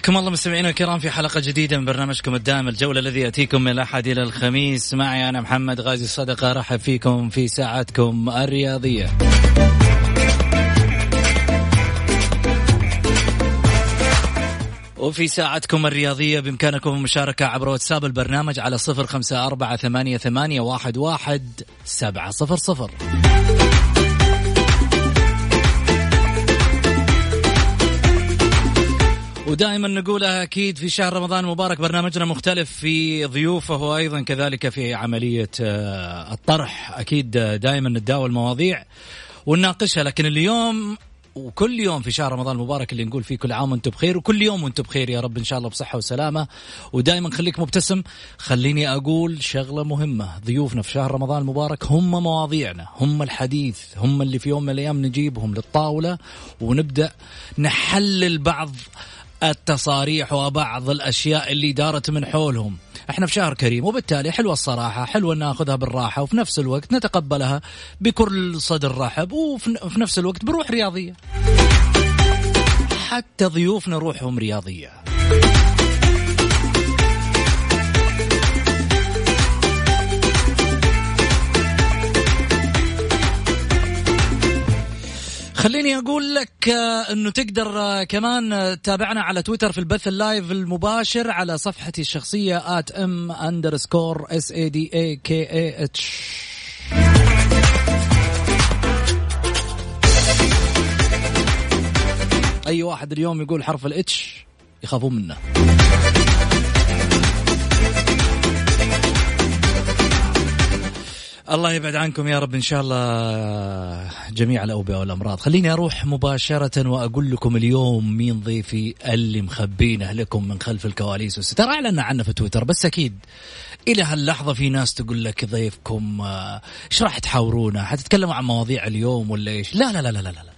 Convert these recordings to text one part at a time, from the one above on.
حياكم الله مستمعينا الكرام في حلقة جديدة من برنامجكم الدائم الجولة الذي يأتيكم من الأحد إلى الخميس. معي أنا محمد غازي الصدقة رحب فيكم في ساعتكم الرياضية. وفي ساعتكم الرياضية بإمكانكم المشاركة عبر واتساب البرنامج على صفر خمسة أربعة ثمانية واحد, واحد سبعة صفر صفر. ودائما نقولها أكيد في شهر رمضان المبارك برنامجنا مختلف في ضيوفه وأيضا كذلك في عملية آه، الطرح. أكيد دائما نتداول مواضيع ونناقشها لكن اليوم وكل يوم في شهر رمضان المبارك اللي نقول فيه كل عام وأنتم بخير وكل يوم وأنتم بخير يا رب إن شاء الله بصحة وسلامة. ودائما خليك مبتسم. خليني أقول شغلة مهمة ضيوفنا في شهر رمضان المبارك هم مواضيعنا هم الحديث هم اللي في يوم من الأيام نجيبهم للطاولة ونبدأ نحلل بعض التصاريح وبعض الأشياء اللي دارت من حولهم. إحنا في شهر كريم وبالتالي حلوة الصراحة حلوة ناخذها بالراحة وفي نفس الوقت نتقبلها بكل صدر رحب وفي نفس الوقت بروح رياضية. حتى ضيوفنا روحهم رياضية. خليني أقول لك آه، إنه تقدر آه، كمان آه، تتابعنا على تويتر في البث اللايف المباشر على صفحتي الشخصية ات ام اندرسكور اس اي دي اي كي اي اتش أي واحد اليوم يقول حرف الاتش يخافون منه. الله يبعد عنكم يا رب إن شاء الله جميع الأوبئة والأمراض. خليني أروح مباشرة وأقول لكم اليوم مين ضيفي اللي مخبينه لكم من خلف الكواليس والستار اعلنا عنه في تويتر بس أكيد إلى هاللحظة في ناس تقول لك ضيفكم إيش راح تحاورونا حتتكلموا عن مواضيع اليوم ولا إيش؟ لا لا لا لا لا, لا.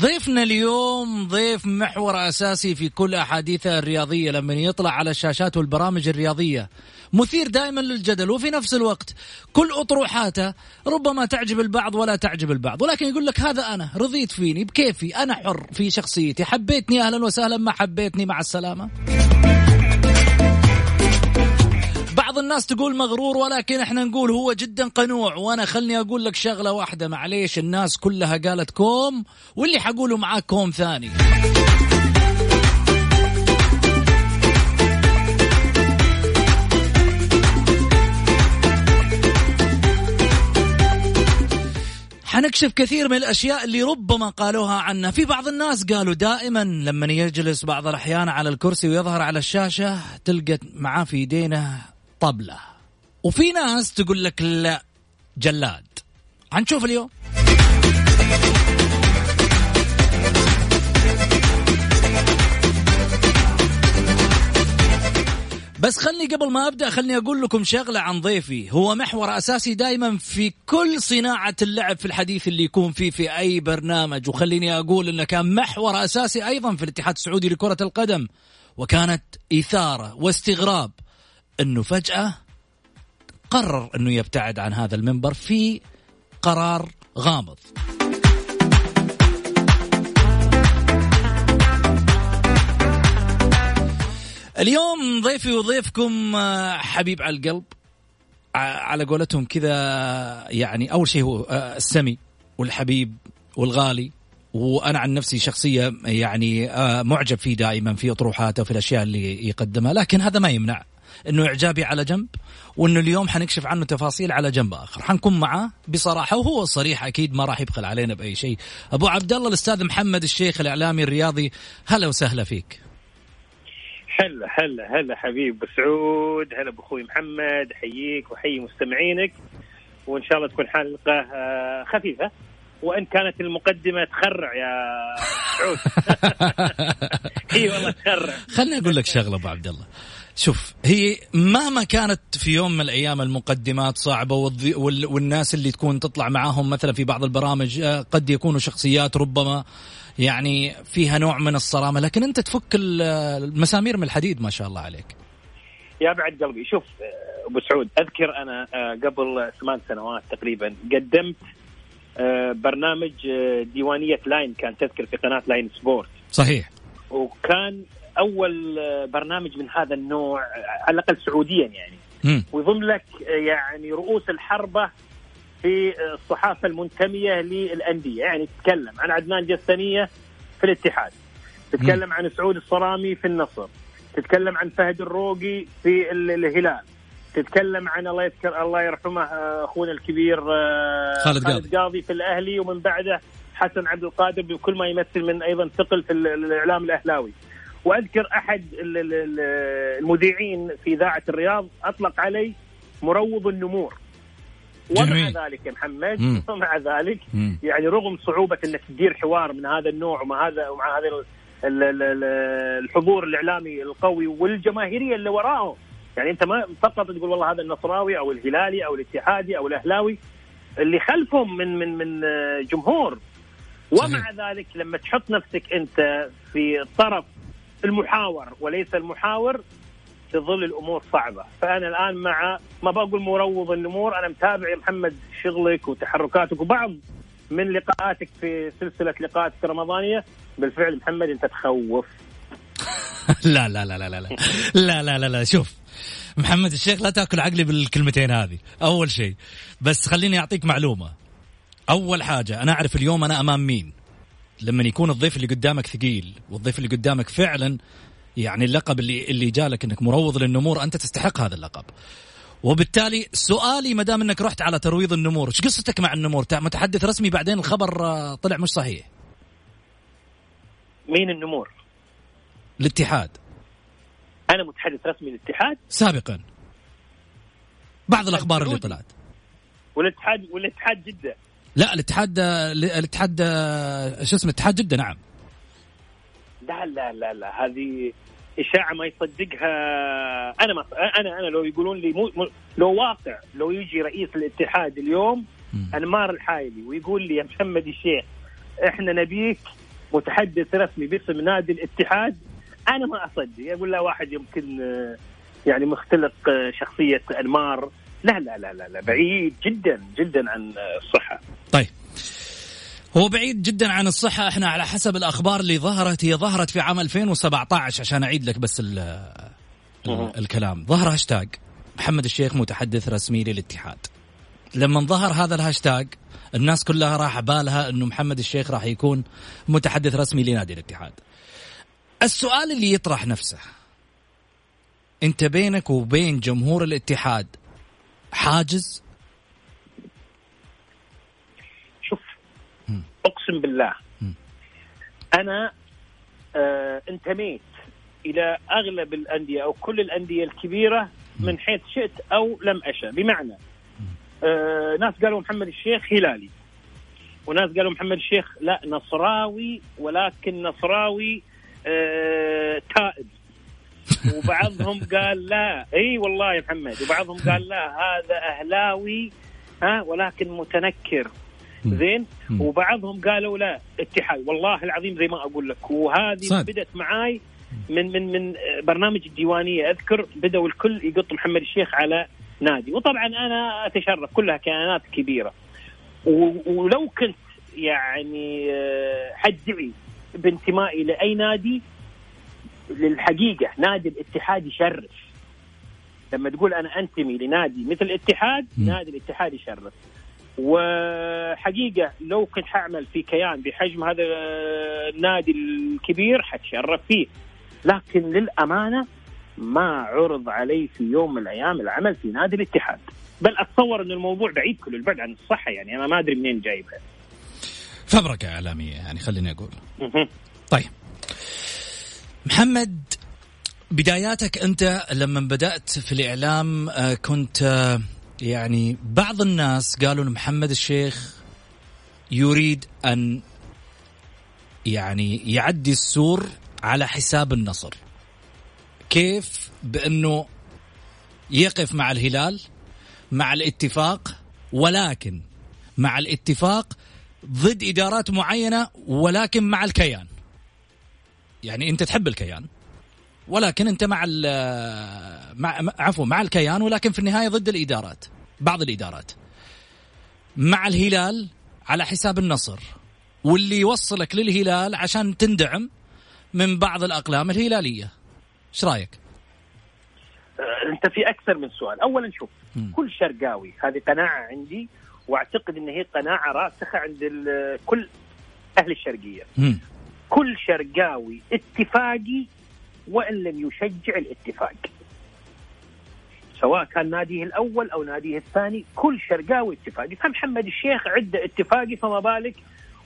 ضيفنا اليوم ضيف محور أساسي في كل أحاديثه الرياضية. لما يطلع على الشاشات والبرامج الرياضية مثير دائما للجدل وفي نفس الوقت كل أطروحاته ربما تعجب البعض ولا تعجب البعض ولكن يقول لك هذا أنا رضيت فيني بكيفي أنا حر في شخصيتي حبيتني أهلا وسهلا ما حبيتني مع السلامة. بعض الناس تقول مغرور ولكن إحنا نقول هو جدا قنوع وأنا خلني أقول لك شغلة واحدة معليش الناس كلها قالت كوم واللي حقوله معاك كوم ثاني. حنكشف كثير من الأشياء اللي ربما قالوها عنا. في بعض الناس قالوا دائما لما يجلس بعض الأحيان على الكرسي ويظهر على الشاشة تلقى معاه في يدينه طبلة. وفي ناس تقول لك لا جلاد. حنشوف اليوم. بس خلني قبل ما أبدأ خلني أقول لكم شغلة عن ضيفي. هو محور أساسي دائما في كل صناعة اللعب في الحديث اللي يكون فيه في أي برنامج. وخليني أقول إنه كان محور أساسي أيضا في الاتحاد السعودي لكرة القدم. وكانت إثارة واستغراب إنه فجأة قرر إنه يبتعد عن هذا المنبر في قرار غامض. اليوم ضيفي وضيفكم آه، حبيب على القلب. على قولتهم كذا يعني أول شيء هو آه، السمي والحبيب والغالي. وأنا عن نفسي شخصية يعني آه، معجب فيه دائما في أطروحاته وفي الأشياء اللي يقدمها. لكن هذا ما يمنع إنه إعجابي على جنب وإنه اليوم حنكشف عنه تفاصيل على جنب آخر. حنكون معاه بصراحة وهو صريح أكيد ما راح يبخل علينا بأي شيء. أبو عبد الله الأستاذ محمد الشيخ الإعلامي الرياضي هلا وسهلا فيك. هلا هلا هلا حبيب سعود هلا باخوي محمد حييك وحيي مستمعينك وإن شاء الله تكون حلقة آه، خفيفة. وإن كانت المقدمة تخرع يا سعود. إي والله تخرع. خليني أقول لك شغلة أبو عبد الله. شوف هي مهما كانت في يوم من الأيام المقدمات صعبة والناس اللي تكون تطلع معاهم مثلا في بعض البرامج آه، قد يكونوا شخصيات ربما يعني فيها نوع من الصرامة لكن أنت تفك المسامير من الحديد ما شاء الله عليك. يا بعد قلبي شوف آه، أبو سعود أذكر أنا آه، قبل ثمان سنوات تقريبا قدمت آه، برنامج ديوانية Line كان تذكر في قناة Line Sport. صحيح. وكان أول برنامج من هذا النوع على الأقل سعوديا يعني. ويضم لك يعني رؤوس الحربة في الصحافة المنتمية للأندية. يعني تتكلم عن عدنان جسنية في الاتحاد. تتكلم عن سعود الصرامي في النصر. تتكلم عن فهد الروقي في الهلال. تتكلم عن الله يذكر الله يرحمه آه، أخونا الكبير آه، خالد, خالد قاضي. في الأهلي ومن بعده حسن عبد القادر بكل ما يمثل من أيضا ثقل في الإعلام الأهلاوي. وأذكر أحد المذيعين في إذاعة الرياض أطلق علي مروض النمور. ومع ذلك يا محمد ومع ذلك مم. يعني رغم صعوبة إنك تدير حوار من هذا النوع ومع هذا ومع هذا الحضور الإعلامي القوي والجماهيرية اللي وراءه. يعني أنت ما فقط تقول والله هذا النصراوي أو الهلالي أو الاتحادي أو الأهلاوي اللي خلفهم من من من جمهور. ومع ذلك لما تحط نفسك أنت في طرف المحاور وليس المحاور في ظل الأمور صعبة، فأنا الآن مع ما بقول مروض الأمور، أنا متابع يا محمد شغلك وتحركاتك وبعض من لقاءاتك في سلسلة لقاءات الرمضانية، بالفعل محمد أنت تخوف. لا لا لا لا لا لا لا لا لا شوف محمد الشيخ لا تأكل عقلي بالكلمتين هذه، أول شيء بس خليني أعطيك معلومة. أول حاجة أنا أعرف اليوم أنا أمام مين. لما يكون الضيف اللي قدامك ثقيل والضيف اللي قدامك فعلا يعني اللقب اللي اللي جالك إنك مروض للنمور أنت تستحق هذا اللقب. وبالتالي سؤالي ما دام إنك رحت على ترويض النمور إيش قصتك مع النمور؟ متحدث رسمي بعدين الخبر آه، طلع مش صحيح. مين النمور؟ الاتحاد. أنا متحدث رسمي للاتحاد؟ سابقا. بعض الأخبار اللي طلعت. والاتحاد والاتحاد جدة. لا الاتحاد آه، الاتحاد آه، شو اسمه اتحاد جدة نعم. لا لا لا لا. هذه إشاعة ما يصدقها. أنا ما أنا أنا لو يقولون لي مو لو واقع لو يجي رئيس الاتحاد اليوم أنمار الحايلي ويقول لي يا محمد الشيخ إحنا نبيك متحدث رسمي باسم نادي الاتحاد. أنا ما أصدق. أقول له واحد يمكن يعني مختلق شخصية أنمار. لا لا لا لا, لا. بعيد جدا جدا عن الصحة. طيب. هو بعيد جدا عن الصحة. إحنا على حسب الأخبار اللي ظهرت. هي ظهرت في عام 2017 عشان أعيد لك بس ال ال الكلام. ظهر هاشتاج. محمد الشيخ متحدث رسمي للاتحاد. لما ظهر هذا الهاشتاج الناس كلها راح بالها إنه محمد الشيخ راح يكون متحدث رسمي لنادي الاتحاد. السؤال اللي يطرح نفسه أنت بينك وبين جمهور الاتحاد حاجز؟ أقسم بالله. أنا آه انتميت إلى أغلب الأندية أو كل الأندية الكبيرة من حيث شئت أو لم أشأ. بمعنى آه ناس قالوا محمد الشيخ هلالي وناس قالوا محمد الشيخ لا نصراوي ولكن نصراوي آه تائب. وبعضهم قال لا. إي والله يا محمد. وبعضهم قال لا هذا أهلاوي ها ولكن متنكر. زين؟ وبعضهم قالوا لا اتحاد. والله العظيم زي ما أقول لك وهذه بدأت معاي من من من برنامج الديوانية. أذكر بدأوا الكل يقط محمد الشيخ على نادي. وطبعا أنا أتشرف كلها كيانات كبيرة. ولو كنت يعني آه، حدعي بانتمائي لأي نادي للحقيقة نادي الاتحاد يشرف. لما تقول أنا أنتمي لنادي مثل الاتحاد نادي الاتحاد يشرف. وحقيقة لو كنت حعمل في كيان بحجم هذا النادي الكبير حتشرف فيه. لكن للأمانة ما عرض علي في يوم من الأيام العمل في نادي الاتحاد. بل أتصور أن الموضوع بعيد كل البعد عن الصحة يعني أنا ما أدري منين جايبها فبركة إعلامية يعني خليني أقول. طيب. محمد بداياتك أنت لما بدأت في الإعلام آه، كنت آه، يعني بعض الناس قالوا إن محمد الشيخ يريد أن يعني يعدي السور على حساب النصر. كيف؟ بأنه يقف مع الهلال مع الاتفاق ولكن مع الاتفاق ضد إدارات معينة ولكن مع الكيان. يعني أنت تحب الكيان ولكن أنت مع مع عفوا مع الكيان ولكن في النهاية ضد الإدارات بعض الإدارات. مع الهلال على حساب النصر واللي يوصلك للهلال عشان تندعم من بعض الأقلام الهلالية. إيش رأيك؟ آه، أنت في أكثر من سؤال. اولا شوف م. كل شرقاوي هذه قناعة عندي وأعتقد إن هي قناعة راسخة عند كل أهل الشرقية. م. كل شرقاوي اتفاقي وإن لم يشجع الاتفاق. سواء كان ناديه الأول أو ناديه الثاني كل شرقاوي اتفاقي. فمحمد الشيخ عده اتفاقي فما بالك؟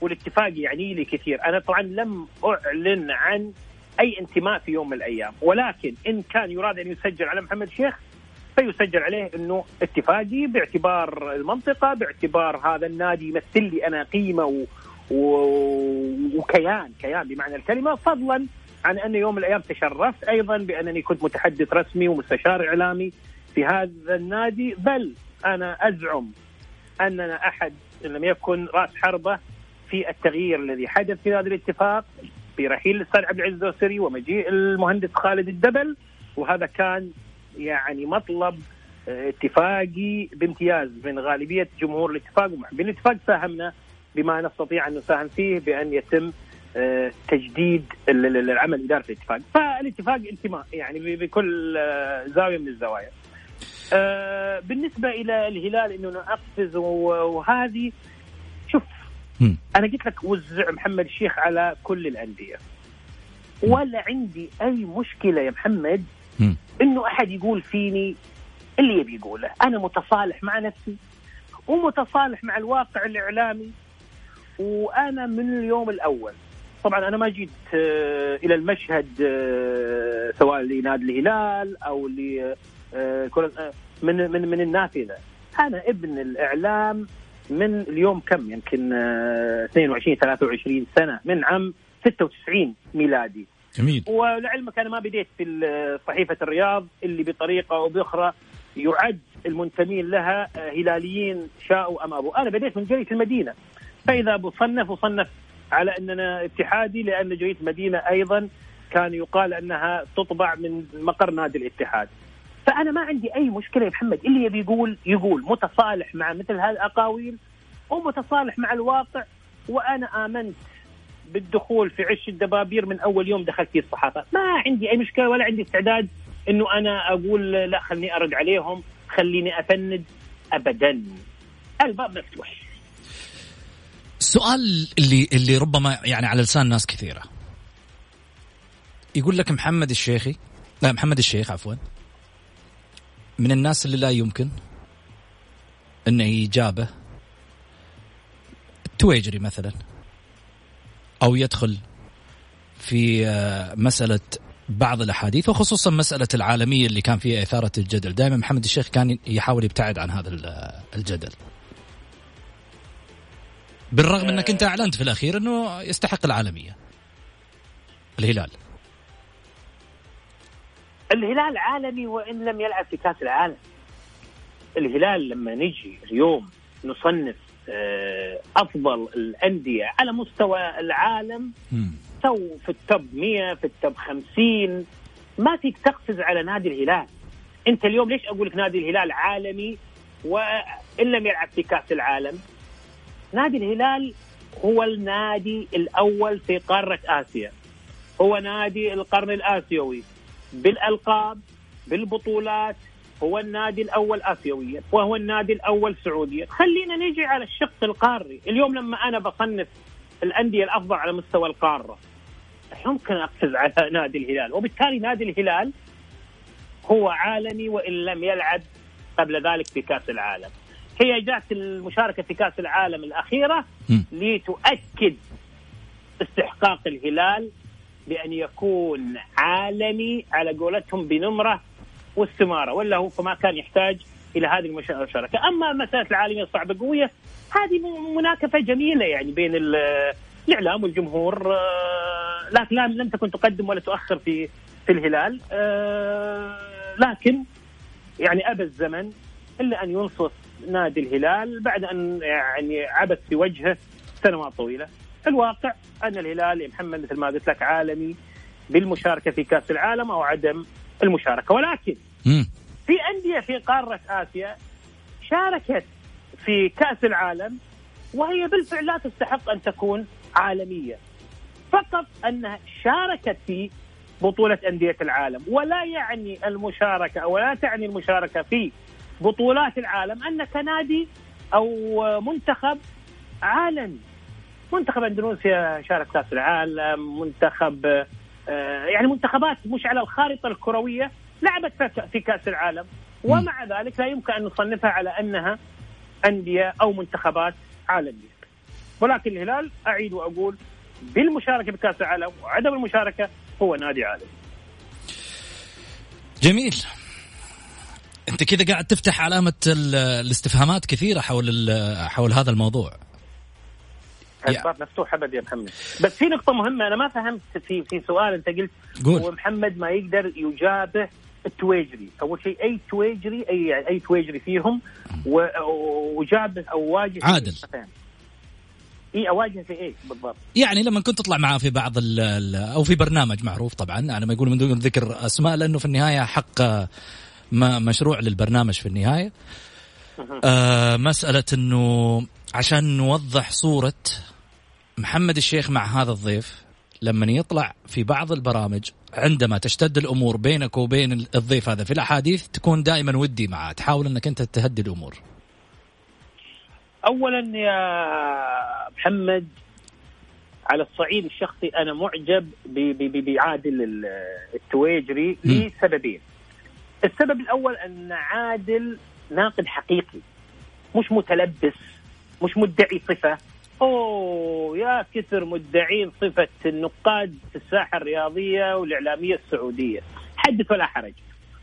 والاتفاق يعني لي كثير. أنا طبعا لم أعلن عن أي انتماء في يوم من الأيام. ولكن إن كان يراد أن يسجل على محمد الشيخ فيسجل عليه إنه اتفاقي باعتبار المنطقة باعتبار هذا النادي يمثل لي أنا قيمة و... و... وكيان كيان بمعنى الكلمة. فضلا عن أن يوم من الأيام تشرفت أيضا بأنني كنت متحدث رسمي ومستشار إعلامي. في هذا النادي بل أنا أزعم أننا أحد إن لم يكن رأس حربة في التغيير الذي حدث في هذا الاتفاق برحيل الاستاذ عبد العزيز الدوسري ومجيء المهندس خالد الدبل وهذا كان يعني مطلب آه، اتفاقي بامتياز من غالبية جمهور الاتفاق ومحبين الاتفاق ساهمنا بما نستطيع أن نساهم فيه بأن يتم آه، تجديد العمل في الاتفاق، فالاتفاق انتماء يعني بكل آه، زاوية من الزوايا. بالنسبة إلى الهلال إنه نقفز وهذه شوف أنا قلت لك وزع محمد الشيخ على كل الأندية. ولا عندي أي مشكلة يا محمد إنه أحد يقول فيني اللي يبي يقوله. أنا متصالح مع نفسي ومتصالح مع الواقع الإعلامي وأنا من اليوم الأول. طبعا أنا ما جيت آه، إلى المشهد آه، سواء لنادي الهلال أو ل آه، من من من النافذة. أنا ابن الإعلام من اليوم كم؟ يمكن 22 23 سنة من عام 96 ميلادي. جميل. ولعلمك أنا ما بديت في صحيفة الرياض اللي بطريقة أو بأخرى يعد المنتمين لها هلاليين شاءوا أم أبوا، أنا بديت من جريده المدينة. فإذا بصنف وصنف على أننا اتحادي لأن جريده المدينة أيضا كان يقال أنها تطبع من مقر نادي الاتحاد. فأنا ما عندي أي مشكلة يا محمد اللي يبي يقول يقول متصالح مع مثل هذه الأقاويل ومتصالح مع الواقع وأنا آمنت بالدخول في عش الدبابير من أول يوم دخلت فيه الصحافة، ما عندي أي مشكلة ولا عندي استعداد إنه أنا أقول لا خليني أرد عليهم، خليني أفند ابدا. الباب مفتوح. السؤال اللي اللي ربما يعني على لسان ناس كثيرة. يقول لك محمد الشيخي لا محمد الشيخ عفوا من الناس اللي لا يمكن انه يجابه التويجري مثلا أو يدخل في آه، مسألة بعض الأحاديث وخصوصا مسألة العالمية اللي كان فيها إثارة الجدل، دائما محمد الشيخ كان يحاول يبتعد عن هذا الجدل. بالرغم إنك أنت أعلنت في الأخير إنه يستحق العالمية. الهلال. الهلال عالمي وإن لم يلعب في كأس العالم. الهلال لما نجي اليوم نصنف آه، أفضل الأندية على مستوى العالم تو في ال top 100 في ال top 50 ما فيك تقفز على نادي الهلال. أنت اليوم ليش أقول لك نادي الهلال عالمي وإن لم يلعب في كأس العالم؟ نادي الهلال هو النادي الأول في قارة آسيا. هو نادي القرن الآسيوي. بالألقاب بالبطولات هو النادي الأول اسيويا وهو النادي الأول سعوديا خلينا نجي على الشق القاري. اليوم لما أنا بصنف الأندية الأفضل على مستوى القارة يمكن أقفز على نادي الهلال. وبالتالي نادي الهلال هو عالمي وإن لم يلعب قبل ذلك في كأس العالم. هي جاءت المشاركة في كأس العالم الأخيرة لتؤكد استحقاق الهلال بأن يكون عالمي على قولتهم بنمرة واستمارة ولا هو فما كان يحتاج إلى هذه المشاركة، أما مسألة العالمية الصعبة قوية هذه مناكفة جميلة يعني بين الإعلام والجمهور آه، لكن لم تكن تقدم ولا تؤخر في في الهلال آه، لكن يعني ابى الزمن إلا أن ينصف نادي الهلال بعد أن يعني عبث في وجهه سنوات طويلة. الواقع أن الهلال يا محمد مثل ما قلت لك عالمي بالمشاركة في كأس العالم أو عدم المشاركة. ولكن في أندية في قارة آسيا شاركت في كأس العالم وهي بالفعل لا تستحق أن تكون عالمية. فقط أنها شاركت في بطولة أندية العالم. ولا يعني المشاركة ولا تعني المشاركة في بطولات العالم انك نادي أو منتخب عالمي منتخب اندونيسيا شارك كأس العالم منتخب آه، يعني منتخبات مش على الخارطة الكروية لعبت في كأس العالم. ومع ذلك لا يمكن أن نصنفها على أنها أندية أو منتخبات عالمية. ولكن الهلال أعيد وأقول بالمشاركة بكاس العالم وعدم المشاركة هو نادي عالمي. جميل. أنت كذا قاعد تفتح علامة الاستفهامات كثيرة حول حول هذا الموضوع. الباب مفتوح ابد يا محمد. بس في نقطة مهمة أنا ما فهمت في في سؤال أنت قلت. قول. هو محمد ما يقدر يجابه التويجري أول شيء أي تويجري أي أي تويجري فيهم وجابه أو واجه عادل. إي اواجه في إيه بالضبط؟ يعني لما كنت تطلع معاه في بعض ال أو في برنامج معروف طبعا أنا ما يقول من دون ذكر أسماء لأنه في النهاية حق ما مشروع للبرنامج في النهاية. آه مسألة إنه عشان نوضح صورة محمد الشيخ مع هذا الضيف لما يطلع في بعض البرامج عندما تشتد الأمور بينك وبين الضيف هذا في الأحاديث تكون دائما ودي معه تحاول إنك أنت تهدي الأمور. اولا يا محمد على الصعيد الشخصي أنا معجب بعادل التويجري لسببين. السبب الأول أن عادل ناقد حقيقي مش متلبس مش مدعي صفة. أوه يا كثر مدعين صفة النقاد في الساحة الرياضية والإعلامية السعودية. حدث ولا حرج.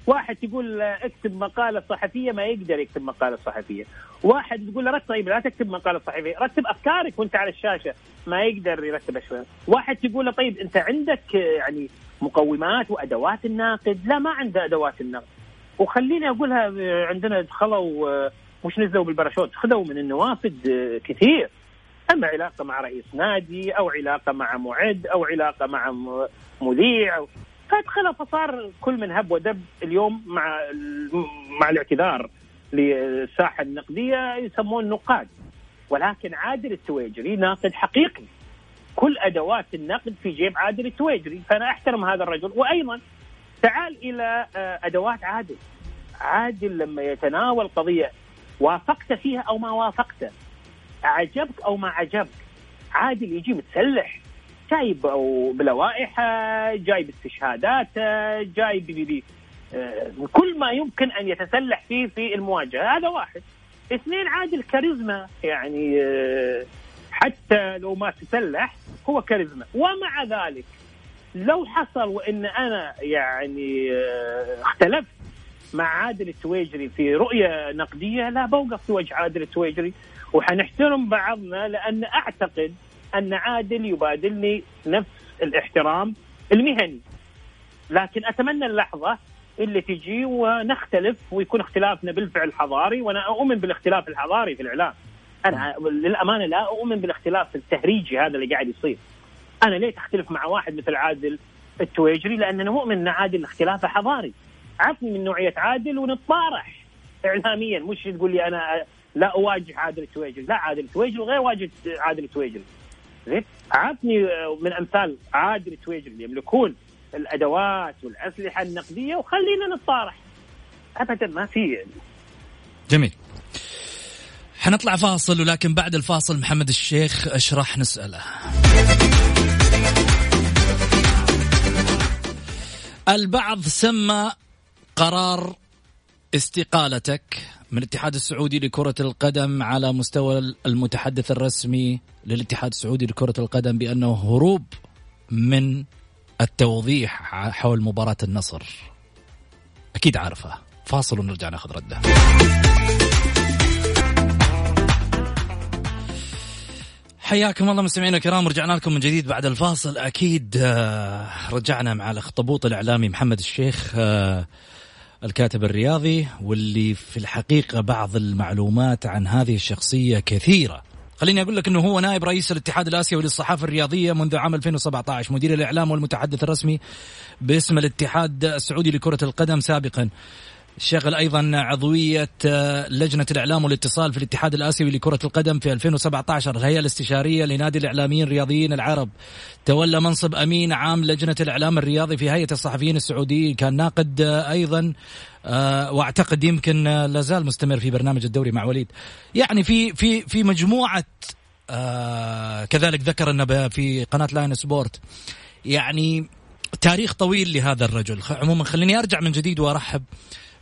واحد تقول اكتب مقالة صحفية ما يقدر يكتب مقالة صحفية. واحد تقول له رتب طيب لا تكتب مقالة صحفية. رتب أفكارك وانت على الشاشة ما يقدر يرتب أشياء. واحد تقول له طيب انت عندك يعني مقومات وأدوات الناقد؟ لا ما عنده أدوات النقد وخليني أقولها عندنا دخلوا مش نزلوا بالباراشوت؟ خذوا من النوافذ كثير. اما علاقة مع رئيس نادي أو علاقة مع معد أو علاقة مع مذيع. أو فادخل فصار كل من هب ودب اليوم مع مع الاعتذار للساحه النقدية يسمون نقاد. ولكن عادل التويجري ناقد حقيقي. كل أدوات النقد في جيب عادل التويجري فأنا أحترم هذا الرجل. وأيضا تعال إلى آه، أدوات عادل. عادل لما يتناول قضية وافقت فيها أو ما وافقت عجبك أو ما عجبك. عادل يجي متسلح جايب أو بلوائح جاي باستشهادات جاي بي آه، كل ما يمكن أن يتسلح فيه في المواجهة. هذا واحد. اثنين عادل كاريزما يعني آه، حتى لو ما تسلح هو كاريزما. ومع ذلك لو حصل وإن أنا يعني آه، اختلفت مع عادل التويجري في رؤية نقدية لا بوقف في وجه عادل التويجري وحنحترم بعضنا لأن أعتقد أن عادل يبادلني نفس الاحترام المهني. لكن أتمنى اللحظة اللي تجي ونختلف ويكون اختلافنا بالفعل حضاري وأنا أؤمن بالاختلاف الحضاري في الإعلام. أنا للأمانة لا أؤمن بالاختلاف التهريجي هذا اللي قاعد يصير. أنا ليه اختلف مع واحد مثل عادل التويجري؟ لأن أنا مؤمن أن عادل اختلافه حضاري. عطني من نوعية عادل ونتطارح اعلاميا. مش تقول لي أنا لا أواجه عادل تويجل لا عادل تويجل غير واجد عادل تويجل زين؟ عطني من أمثال عادل تويجل يملكون الأدوات والأسلحة النقدية وخلينا نتصارح. ابدا ما في. جميل. حنطلع فاصل ولكن بعد الفاصل محمد الشيخ أشرح نسأله. البعض سمى قرار استقالتك من الاتحاد السعودي لكرة القدم على مستوى المتحدث الرسمي للاتحاد السعودي لكرة القدم بأنه هروب من التوضيح حول مباراة النصر. أكيد عارفها فاصل ونرجع ناخذ رده. حياكم الله مستمعينا الكرام رجعنا لكم من جديد بعد الفاصل. أكيد آه، رجعنا مع الأخطبوط الإعلامي محمد الشيخ آه، الكاتب الرياضي واللي في الحقيقة بعض المعلومات عن هذه الشخصية كثيرة. خليني أقول لك إنه هو نائب رئيس الاتحاد الآسيوي للصحافة الرياضية منذ عام 2017 مدير الإعلام والمتحدث الرسمي باسم الاتحاد السعودي لكرة القدم سابقا. شغل أيضا عضوية آه، لجنة الإعلام والاتصال في الاتحاد الآسيوي لكرة القدم في 2017 الهيئة الاستشارية لنادي الإعلاميين الرياضيين العرب. تولى منصب أمين عام لجنة الإعلام الرياضي في هيئة الصحفيين السعوديين. كان ناقد آه، أيضا آه، وأعتقد يمكن لازال مستمر في برنامج الدوري مع وليد. يعني في في في مجموعة كذلك ذكر أنه في قناة Line Sport. يعني تاريخ طويل لهذا الرجل. عموما خليني أرجع من جديد وأرحب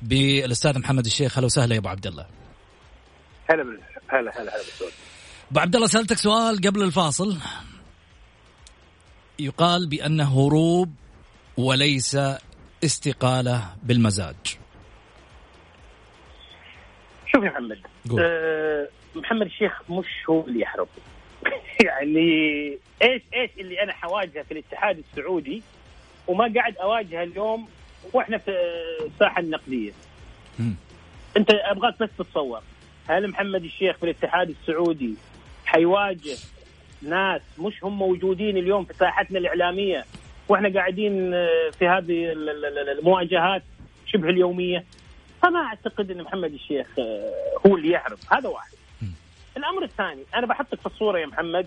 بالاستاذ محمد الشيخ. أهلا وسهلا يا ابو عبد الله. هلا هلا هلا هلا ابو عبد الله سألتك سؤال قبل الفاصل. يقال بانه هروب وليس استقالة بالمزاج. شوف يا محمد أه محمد الشيخ مش هو اللي يحرب. يعني إيش إيش اللي أنا حواجهه في الاتحاد السعودي وما قاعد أواجهه اليوم وإحنا في الساحة النقدية. انت ابغاك بس تتصور. هل محمد الشيخ في الاتحاد السعودي حيواجه ناس مش هم موجودين اليوم في ساحتنا الإعلامية؟ وإحنا قاعدين آه، في هذه المواجهات شبه اليومية. فما أعتقد إن محمد الشيخ آه، هو اللي يعرف. هذا واحد. الأمر الثاني أنا بحطك في الصورة يا محمد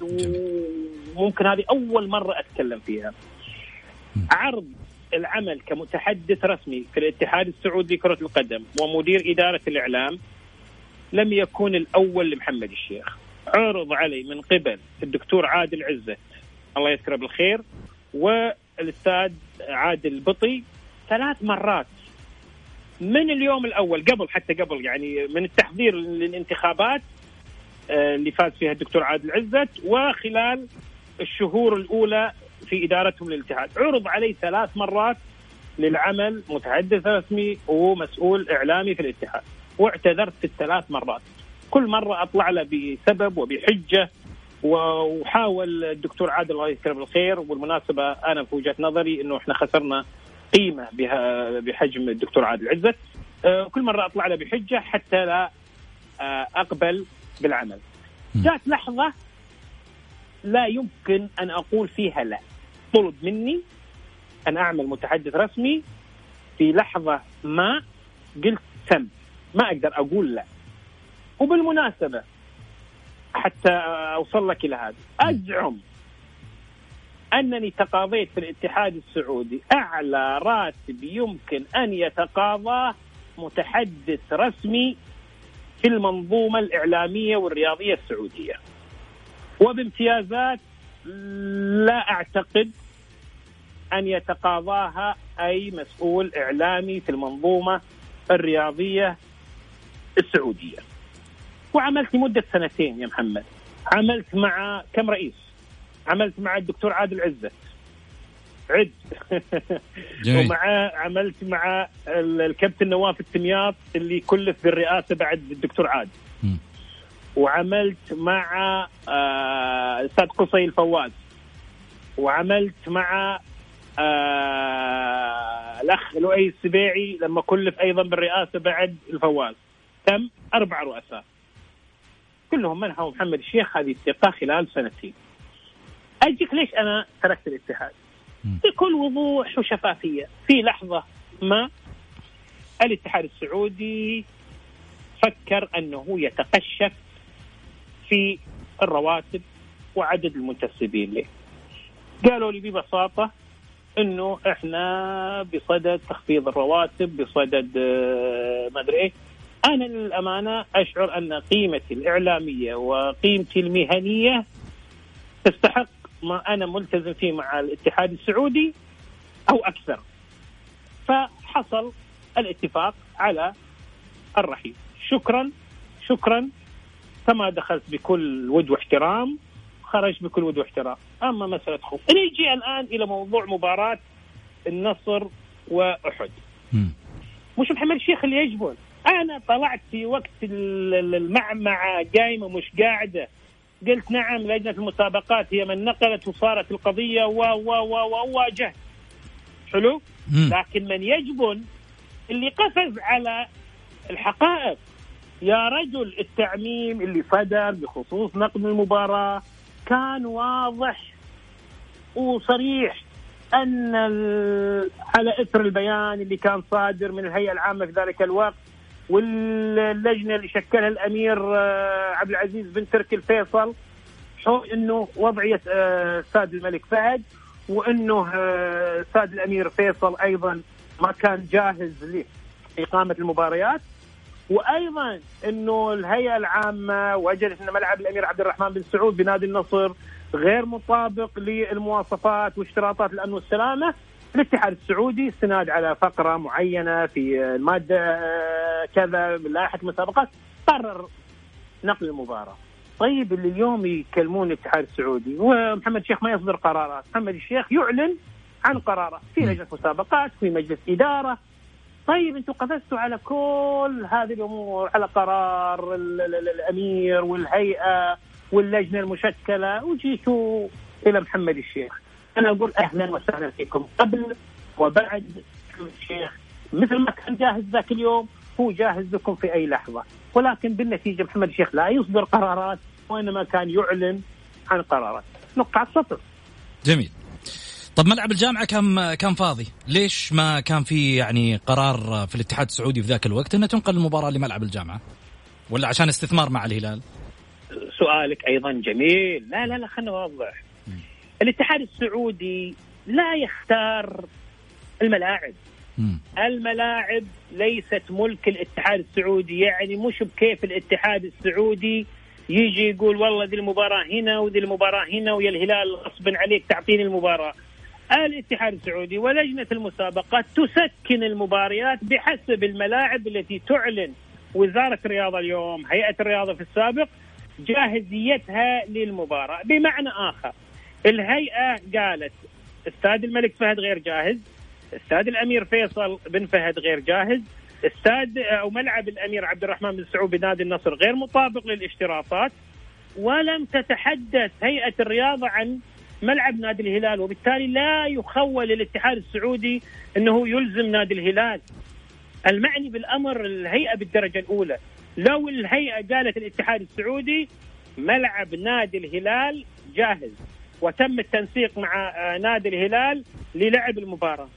وممكن هذه أول مرة أتكلم فيها. عرض العمل كمتحدث رسمي في الاتحاد السعودي لكرة القدم ومدير إدارة الإعلام لم يكن الأول لمحمد الشيخ. عرض علي من قبل الدكتور عادل عزة. الله يذكره بالخير. والأستاذ عادل البطي ثلاث مرات من اليوم الأول قبل حتى قبل يعني من التحضير للانتخابات آه، اللي فاز فيها الدكتور عادل عزت وخلال الشهور الأولى في إدارتهم للاتحاد عرض علي ثلاث مرات للعمل متحدث رسمي ومسؤول إعلامي في الاتحاد واعتذرت في الثلاث مرات. كل مرة أطلع له بسبب وبحجة وحاول الدكتور عادل الله يذكره بالخير وبالمناسبة أنا في وجهة نظري إنه إحنا خسرنا قيمة بها بحجم الدكتور عادل عزت. آه، كل مرة أطلع له بحجة حتى لا آه، أقبل بالعمل. جات لحظة لا يمكن أن أقول فيها لا. طلب مني أن أعمل متحدث رسمي في لحظة ما قلت تم. ما أقدر أقول لا. وبالمناسبة حتى أوصل لك إلى هذا أزعم أنني تقاضيت في الاتحاد السعودي. أعلى راتب يمكن أن يتقاضاه متحدث رسمي في المنظومة الإعلامية والرياضية السعودية. وبامتيازات لا أعتقد أن يتقاضاها أي مسؤول إعلامي في المنظومة الرياضية السعودية. وعملت لمدة سنتين يا محمد. عملت مع كم رئيس؟ عملت مع الدكتور عادل عزت. عد ومع عملت مع الكابتن نواف التمياط اللي كلف بالرئاسة بعد الدكتور عادل. وعملت مع آه، الاستاذ قصي الفواز وعملت مع آه الأخ لؤي السبيعي لما كلف أيضا بالرئاسة بعد الفواز. تم أربع رؤساء. كلهم منحوا محمد الشيخ هذه الثقة خلال سنتين. أجيك ليش أنا تركت الاتحاد؟ بكل وضوح وشفافية. في لحظة ما الاتحاد السعودي فكر أنه يتقشف في الرواتب وعدد المنتسبين له. قالوا لي ببساطة إنه إحنا بصدد تخفيض الرواتب بصدد آه، ما أدري إيه. أنا للأمانة أشعر أن قيمتي الإعلامية وقيمتي المهنية تستحق ما أنا ملتزم فيه مع الاتحاد السعودي أو أكثر. فحصل الاتفاق على الرحيل. شكرا شكرا. كما دخلت بكل ود واحترام خرج بكل ود واحترام. أما مسألة خوف. نيجي الآن إلى موضوع مباراة النصر وأحد. مش محمد الشيخ اللي يجبن. أنا طلعت في وقت المعمعة قايمة مش قاعدة. قلت نعم لجنة المسابقات هي من نقلت وصارت القضية و و و وواجهت. حلو؟ لكن من يجبن اللي قفز على الحقائق. يا رجل التعميم اللي صدر بخصوص نقد المباراة كان واضح وصريح أن على إثر البيان اللي كان صادر من الهيئة العامة في ذلك الوقت واللجنة اللي شكلها الأمير آه، عبد العزيز بن تركي الفيصل إنه وضعية أستاذ الملك فهد وإنه أستاذ الأمير فيصل أيضا ما كان جاهز لإقامة المباريات. وأيضا إنه الهيئة العامة وجدت ان ملعب الأمير عبد الرحمن بن سعود بنادي النصر غير مطابق للمواصفات واشتراطات الأمن والسلامة. الاتحاد السعودي استناد على فقرة معينة في المادة كذا من لائحة المسابقات. قرر نقل المباراة. طيب اللي اليوم يكلمون الاتحاد السعودي ومحمد الشيخ ما يصدر قرارات، محمد الشيخ يعلن عن قرارات في لجنه مسابقات في مجلس إدارة طيب أنتم قفزتوا على كل هذه الأمور على قرار الأمير والهيئة واللجنة المشكلة وجيتوا إلى محمد الشيخ. أنا أقول أهلا وسهلا فيكم. قبل وبعد الشيخ مثل ما كان جاهز ذاك اليوم هو جاهز لكم في أي لحظة. ولكن بالنتيجة محمد الشيخ لا يصدر قرارات وإنما كان يعلن عن قرارات. نقطة سطر جميل. طب ملعب الجامعة كان كان فاضي، ليش ما كان في يعني قرار في الاتحاد السعودي في ذاك الوقت إنه تنقل المباراة لملعب الجامعة؟ ولا عشان استثمار مع الهلال؟ سؤالك أيضا جميل، لا لا لا خلينا نوضح. الاتحاد السعودي لا يختار الملاعب. م. الملاعب ليست ملك الاتحاد السعودي، يعني مش بكيف الاتحاد السعودي يجي يقول والله ذي المباراة هنا وذي المباراة هنا ويا الهلال غصبا عليك تعطيني المباراة الاتحاد السعودي ولجنة المسابقات تسكن المباريات بحسب الملاعب التي تعلن وزارة الرياضة اليوم. هيئة الرياضة في السابق جاهزيتها للمباراة. بمعنى آخر الهيئة قالت استاد الملك فهد غير جاهز استاد الأمير فيصل بن فهد غير جاهز استاد أو ملعب الأمير عبد الرحمن بن سعود بنادي النصر غير مطابق للاشتراطات ولم تتحدث هيئة الرياضة عن ملعب نادي الهلال وبالتالي لا يخول الاتحاد السعودي إنه يلزم نادي الهلال. المعني بالأمر الهيئة بالدرجة الأولى. لو الهيئة قالت الاتحاد السعودي ملعب نادي الهلال جاهز. وتم التنسيق مع آه، نادي الهلال للعب المباراة.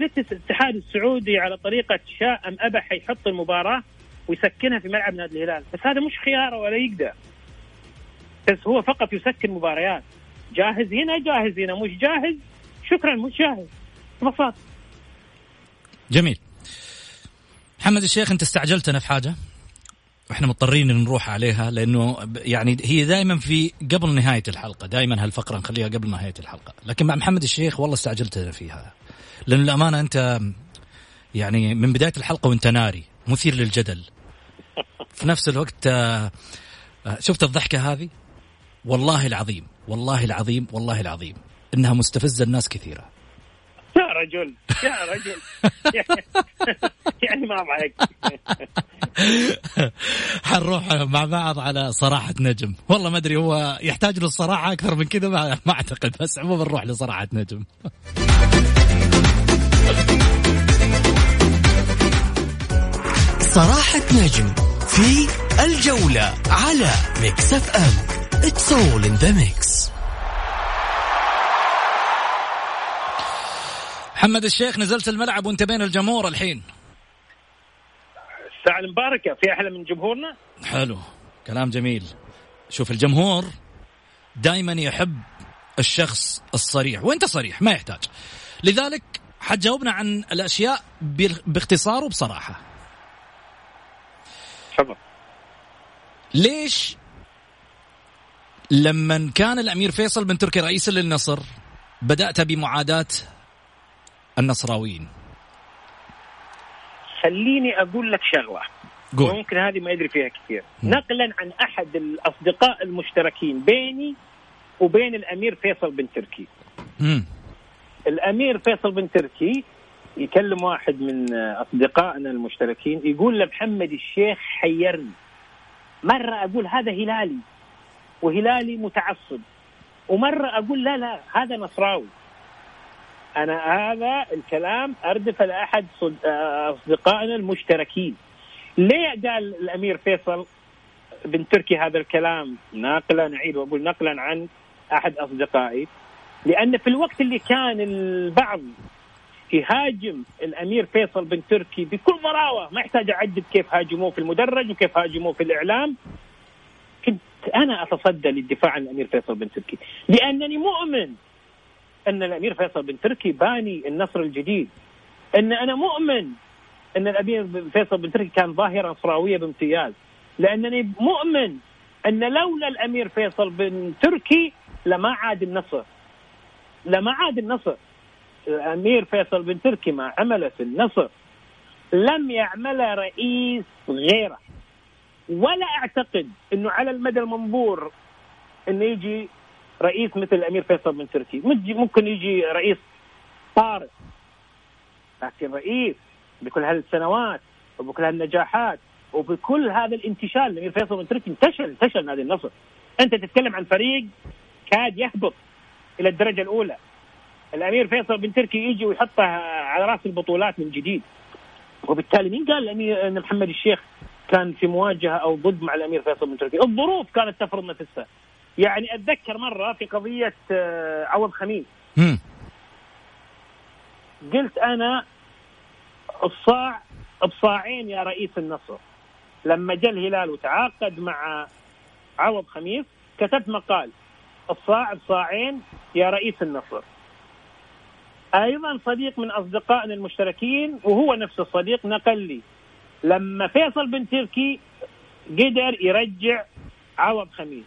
الاتحاد السعودي على طريقة شاء أم ابى حيحط المباراة ويسكنها في ملعب نادي الهلال. بس هذا مش خيارة ولا يقدر. بس هو فقط يسكن مباريات. جاهز هنا جاهز هنا مش جاهز؟ شكرا مش جاهز. ببساطه جميل. محمد الشيخ انت استعجلتنا في حاجة؟ وإحنا مضطرين نروح عليها لأنه يعني هي دائما في قبل نهاية الحلقة دائما هالفقرة نخليها قبل نهاية الحلقة. لكن مع محمد الشيخ والله استعجلتنا فيها. لأن الأمانة أنت يعني من بداية الحلقة وأنت ناري مثير للجدل. في نفس الوقت آه، آه، شفت الضحكة هذه؟ والله العظيم. والله العظيم والله العظيم إنها مستفزة الناس كثيرة. يا رجل يا رجل. يعني ما معك حنروح مع بعض على صراحة نجم. والله ما أدري هو يحتاج للصراحة أكثر من كذا؟ ما أعتقد بس عموما نروح لصراحة نجم. صراحة نجم في الجولة على Mix FM. It's all in the mix. محمد الشيخ نزلت الملعب وانت بين الجمهور الحين. الساعة المباركة في أحلى من جمهورنا؟ حلو. كلام جميل. شوف الجمهور دائما يحب الشخص الصريح وانت صريح ما يحتاج. لذلك حتجاوبنا عن الأشياء باختصار وبصراحة. تفضل. ليش لما كان الأمير فيصل بن تركي رئيسا للنصر بدأت بمعاداة النصراويين خليني أقول لك شغلة قول. ممكن هذه ما يدري فيها كثير م. نقلا عن أحد الأصدقاء المشتركين بيني وبين الأمير فيصل بن تركي م. الأمير فيصل بن تركي يكلم واحد من أصدقائنا المشتركين يقول لمحمد الشيخ حيرني مرة أقول هذا هلالي وهلالي متعصب. ومرة أقول لا لا هذا نصراوي. أنا هذا الكلام اردفه لأحد أصدقائنا المشتركين. ليه قال الأمير فيصل بن تركي هذا الكلام؟ ناقلا نعيد وأقول نقلا عن أحد أصدقائي. لأن في الوقت اللي كان البعض يهاجم الأمير فيصل بن تركي بكل ضراوه ما يحتاج أعدد كيف هاجموه في المدرج وكيف هاجموه في الإعلام. كنت أنا أتصدى للدفاع عن الأمير فيصل بن تركي لأنني مؤمن أن الأمير فيصل بن تركي باني النصر الجديد. أن أنا مؤمن أن الأمير فيصل بن تركي كان ظاهره نصراويه بامتياز. لأنني مؤمن أن لولا الأمير فيصل بن تركي لما عاد النصر. لما عاد النصر. الأمير فيصل بن تركي ما عمله في النصر. لم يعمله رئيس غيره. ولا أعتقد إنه على المدى المنظور إنه يجي رئيس مثل الأمير فيصل بن تركي ممكن يجي رئيس طارئ لكن رئيس بكل هالسنوات وبكل هالنجاحات وبكل هذا الانتشال الامير فيصل بن تركي انتشل انتشل نادي النصر. أنت تتكلم عن فريق كاد يهبط إلى الدرجة الأولى. الأمير فيصل بن تركي يجي ويحطه على رأس البطولات من جديد. وبالتالي مين قال الامير محمد الشيخ كان في مواجهة أو ضد مع الأمير فيصل بن تركي. الظروف كانت تفرض نفسها يعني أتذكر مرة في قضية آه، عوض خميس. قلت أنا الصاع بصاعين يا رئيس النصر. لما جاء الهلال وتعاقد مع عوض خميس كتبت مقال. الصاع بصاعين يا رئيس النصر. أيضا صديق من أصدقائنا المشتركين وهو نفس الصديق نقل لي. لما فيصل بن تركي قدر يرجع عوض خميس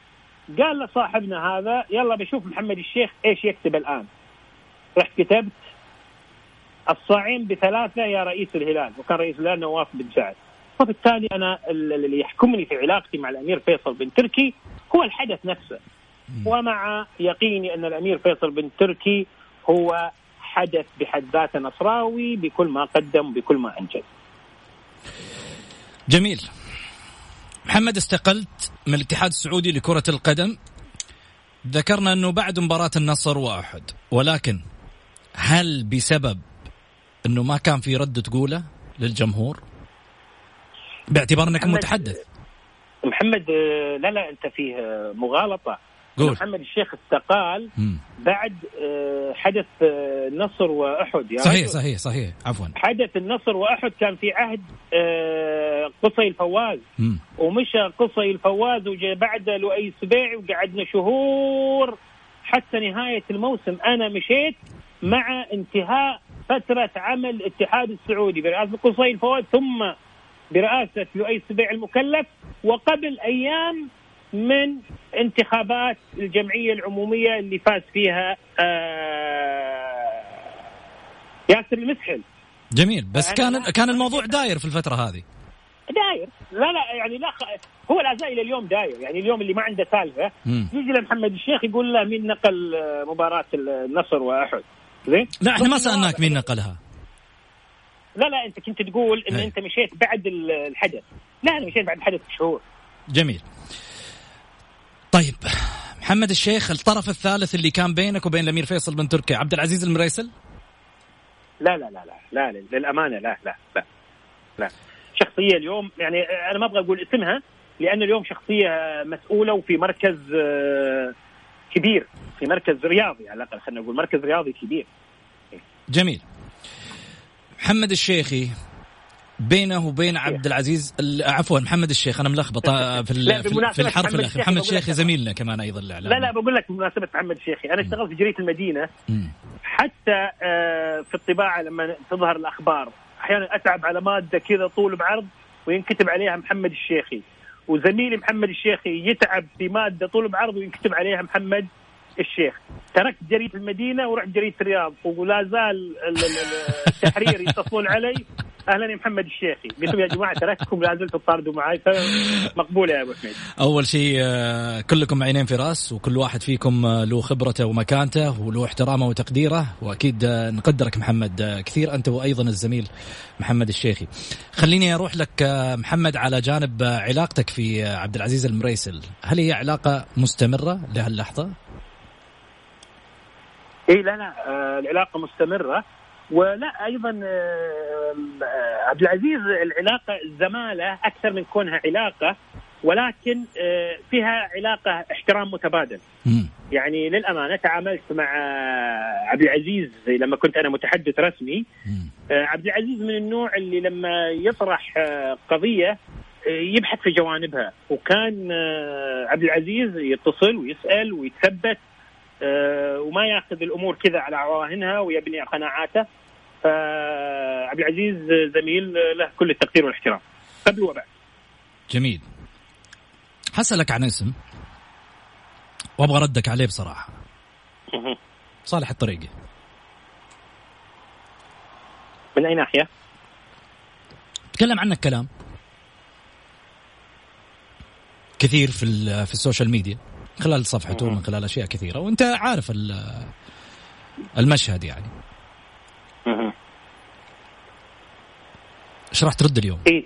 قال لصاحبنا هذا يلا بشوف محمد الشيخ إيش يكتب الآن. رحت كتبت الصاعين بثلاثة يا رئيس الهلال. وكان رئيس الهلال نواف بن سعد. وبالتالي أنا اللي يحكمني في علاقتي مع الأمير فيصل بن تركي هو الحدث نفسه. ومع يقيني أن الأمير فيصل بن تركي هو حدث بحد ذاته نصراوي بكل ما قدم بكل ما أنجز. جميل. محمد استقلت من الاتحاد السعودي لكرة القدم ذكرنا أنه بعد مباراة النصر واحد ولكن هل بسبب أنه ما كان في رد تقوله للجمهور؟ باعتبار أنك متحدث محمد لا لا أنت فيه مغالطة قول. محمد الشيخ استقال مم. بعد آه، حدث آه، النصر وأحد يعني صحيح صحيح صحيح عفوا حدث النصر وأحد كان في عهد آه، قصي الفواز مم. ومشى قصي الفواز وجاء بعده لؤي السبيعي وقعدنا شهور حتى نهاية الموسم أنا مشيت مع انتهاء فترة عمل الاتحاد السعودي برئاسة قصي الفواز ثم برئاسة لؤي السبيعي المكلف وقبل أيام من انتخابات الجمعية العمومية اللي فاز فيها آه ياسر المسحل. جميل. بس كان كان الموضوع داير في الفترة هذه. داير. لا لا يعني لا. هو لا زال إلى اليوم داير. يعني اليوم اللي ما عنده سالفة يجي لمحمد الشيخ يقول له مين نقل آه، مباراة النصر وأحد. زين؟ لا إحنا ما سألناك مين نقلها. لا لا أنت كنت تقول إن هي. أنت مشيت بعد الحدث. لا أنا مشيت بعد الحدث بشهور. جميل. طيب محمد الشيخ الطرف الثالث اللي كان بينك وبين الأمير فيصل بن تركي عبد العزيز المريسل؟ لا لا لا لا لا للأمانة لا لا لا لا. شخصية اليوم يعني أنا ما أبغى أقول اسمها لأن اليوم شخصية مسؤولة وفي مركز آه، كبير في مركز رياضي على الأقل خلينا نقول مركز رياضي كبير. جميل. محمد الشيخي بينه وبين عبد العزيز عفوا محمد الشيخ أنا ملخبط في في الحرف الاخير محمد الشيخ زميلنا كمان أيضا الاعلام لا لا بقول لك بمناسبة محمد الشيخي أنا اشتغلت في جريدة المدينة. حتى آه، في الطباعة لما تظهر الأخبار أحيانا أتعب على مادة كذا طول بعرض وينكتب عليها محمد الشيخي. وزميلي محمد الشيخي يتعب في مادة طول بعرض وينكتب عليها محمد الشيخ. تركت جريدة المدينة ورحت جريدة الرياض ولا زال التحرير يتصلون علي. أهلا يا محمد الشيخي. قلت لهم يا جماعة تركتكم لا زلتوا تطاردوا معي مقبوله يا أبو حميد. أول شيء آه، كلكم عينين في رأس وكل واحد فيكم آه، له خبرته ومكانته وله احترامه وتقديره وأكيد آه، نقدرك محمد كثير أنت وأيضا الزميل محمد الشيخي. خليني أروح لك محمد على جانب علاقتك في عبد العزيز المريسل. هل هي علاقة مستمرة لهاللحظة؟ اي لا لا العلاقة مستمرة. ولا أيضا آه عبد العزيز العلاقة زمالة أكثر من كونها علاقة ولكن آه فيها علاقة احترام متبادل. يعني للأمانة تعاملت مع عبد العزيز لما كنت أنا متحدث رسمي. آه، عبد العزيز من النوع اللي لما يطرح آه، قضية آه، يبحث في جوانبها. وكان عبد العزيز يتصل ويسأل ويتثبت آه، وما ياخذ الأمور كذا على عواهنها ويبني قناعاته. فعبد العزيز زميل له كل التقدير والإحترام. قبل وبعد. جميل. حسألك عن اسم. وأبغى ردك عليه بصراحة. صالح الطريقي. من أي ناحية؟ تكلم عنك كلام. كثير في في ال social media. خلال صفحته من خلال أشياء كثيرة وأنت عارف المشهد يعني إيش راح ترد اليوم؟ إيه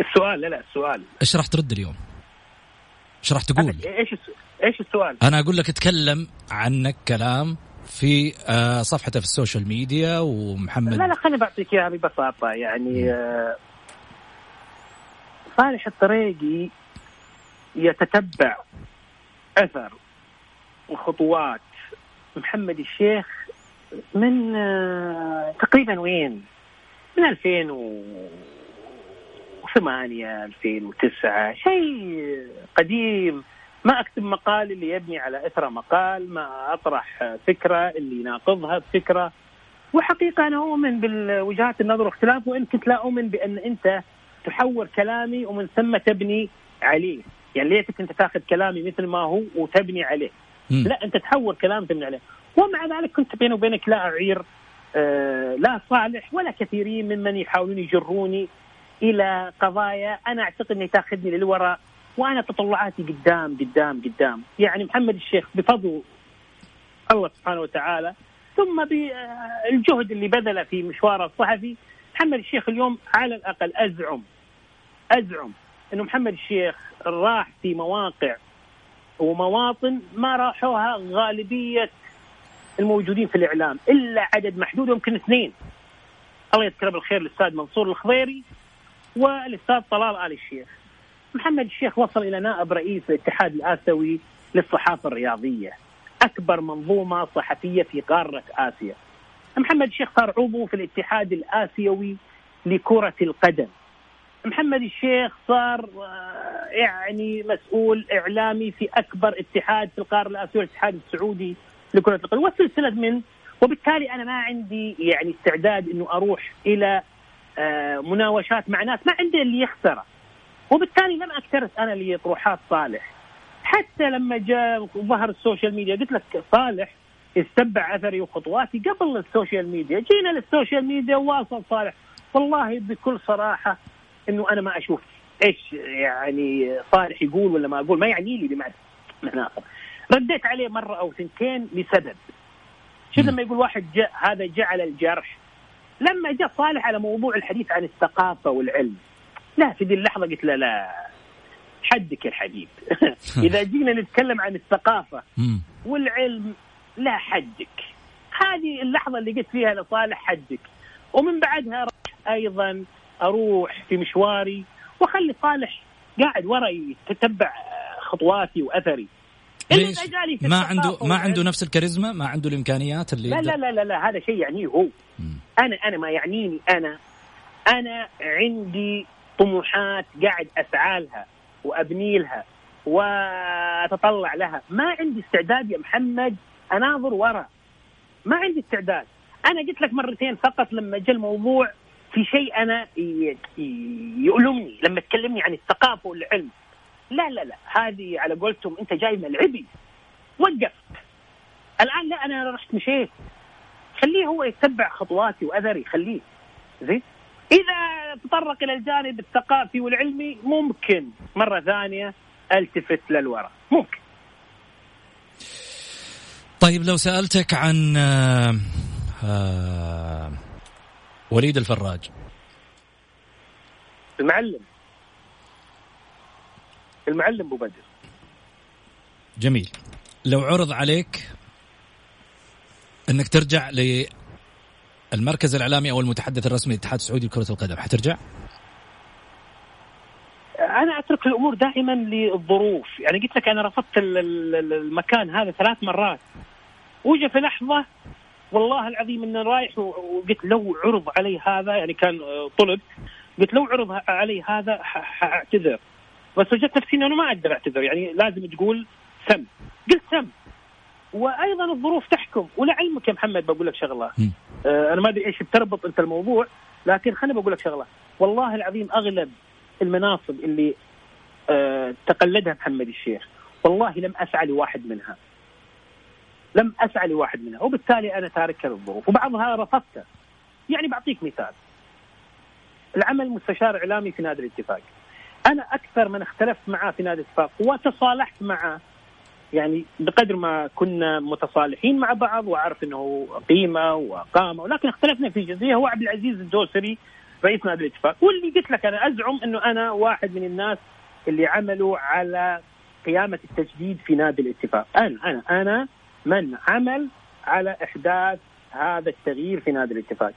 السؤال لا لا السؤال إيش راح ترد اليوم؟ إيش راح تقول؟ إيش إيش السؤال؟ أنا أقول لك اتكلم عنك كلام في آه، صفحته في ال social media ومحمد لا لا خليني بعطيك إياها ببساطة يعني آه، صالح الطريقي يتتبع أثر وخطوات. محمد الشيخ من آه، تقريبا وين؟ من 2008 2009 شيء قديم. ما أكتب مقال اللي يبني على إثر مقال ما أطرح فكرة اللي يناقضها بفكره وحقيقة أنا أؤمن بوجهات النظر واختلاف وإن كنت لا أؤمن بأن أنت تحور كلامي ومن ثم تبني عليه. يعني ليتك انت تاخذ كلامي مثل ما هو وتبني عليه. م. لا انت تحول كلام تبني عليه. ومع ذلك كنت بيني وبينك لا أعير آه لا صالح ولا كثيرين ممن يحاولون يجروني إلى قضايا أنا أعتقد انها تاخذني للوراء وأنا تطلعاتي قدام قدام قدام. يعني محمد الشيخ بفضل الله سبحانه وتعالى ثم بالجهد اللي بذله في مشواره الصحفي محمد الشيخ اليوم على الأقل أزعم أزعم. إنه محمد الشيخ راح في مواقع ومواطن ما راحوها غالبية الموجودين في الإعلام إلا عدد محدود يمكن اثنين الله يذكره بالخير الأستاذ منصور الخضيري والأستاذ طلال آل الشيخ. محمد الشيخ وصل إلى نائب رئيس الاتحاد الآسيوي للصحافة الرياضية. أكبر منظومة صحفية في قارة آسيا. محمد الشيخ صار عضو في الاتحاد الآسيوي لكرة القدم. محمد الشيخ صار آه، يعني مسؤول إعلامي في أكبر اتحاد في القارة الآسيوية الاتحاد السعودي لكرة القدم وسلسله من وبالتالي أنا ما عندي يعني استعداد إنه أروح إلى آه، مناوشات مع ناس ما عندي اللي يخسره. وبالتالي لم أكترث أنا لطروحات صالح. حتى لما جاء ظهر ال social media قلت لك صالح استبع أثري وخطواتي. قبل ال social media جينا لل social media وواصل صالح. والله بكل صراحة إنه أنا ما أشوف إيش يعني صالح يقول ولا ما أقول ما يعني لي بمعنى معنى آخر. رديت عليه مرة أو ثنتين لسبب شو لما يقول واحد جاء هذا جعل الجرح. لما جاء صالح على موضوع الحديث عن الثقافة والعلم. لا في ذي اللحظة قلت له لا حدك يا الحبيب إذا جينا نتكلم عن الثقافة والعلم لا حدك. هذه اللحظة اللي قلت فيها لصالح حدك. ومن بعدها راح أيضا أروح في مشواري وأخلي صالح قاعد ورا يتتبع خطواتي وأثري. ليش؟ ما عنده ما عنده نفس الكاريزما؟ ما عنده الإمكانيات اللي لا لا لا لا, لا هذا شيء يعنيه هو. م. أنا أنا ما يعنيني أنا. أنا عندي طموحات قاعد أسعى لها وأبني لها وأتطلع لها. ما عندي استعداد يا محمد أناظر وراء ما عندي استعداد. أنا قلت لك مرتين فقط لما جاء الموضوع في شيء أنا يؤلمني لما تكلمني عن الثقافة والعلم. لا لا لا. هذه على قولتهم أنت جاي ملعبي وقف الآن لا أنا رحت مشيت. خليه هو يتبع خطواتي وأثري خليه. زين؟ إذا تطرق إلى الجانب الثقافي والعلمي ممكن مرة ثانية ألتفت للوراء. ممكن. طيب لو سألتك عن آه آه وليد الفراج. المعلم. المعلم أبو بدر. جميل. لو عرض عليك إنك ترجع للمركز الإعلامي أو المتحدث الرسمي للاتحاد السعودي لكرة القدم حترجع؟ أنا أترك الأمور دائما للظروف. يعني قلت لك أنا رفضت المكان هذا ثلاث مرات. وجا في لحظة والله العظيم اني رايح وقلت لو عرض علي هذا يعني كان طلب قلت لو عرض علي هذا حاعتذر. بس وجدت نفسي إنه ما أقدر أعتذر يعني لازم تقول سم. قلت سم. وأيضا الظروف تحكم. ولعلمك يا محمد بقول لك شغلة. آه أنا ما أدري إيش بتربط أنت الموضوع لكن خليني بقول لك شغلة. والله العظيم أغلب المناصب اللي آه تقلدها محمد الشيخ والله لم أسعى لواحد منها. لم أسعى لواحد منها وبالتالي أنا تاركها للظروف وبعضها رفضته يعني بعطيك مثال. العمل مستشار إعلامي في نادي الاتفاق. أنا أكثر من اختلفت معاه في نادي الاتفاق وتصالحت معه. يعني بقدر ما كنا متصالحين مع بعض وأعرف إنه قيمة وقامة ولكن اختلفنا في جزئية. هو عبد العزيز الدوسري رئيس نادي الاتفاق. واللي قلت لك أنا أزعم إنه أنا واحد من الناس اللي عملوا على قيامة التجديد في نادي الاتفاق. أنا أنا أنا من عمل على إحداث هذا التغيير في نادي الاتفاق.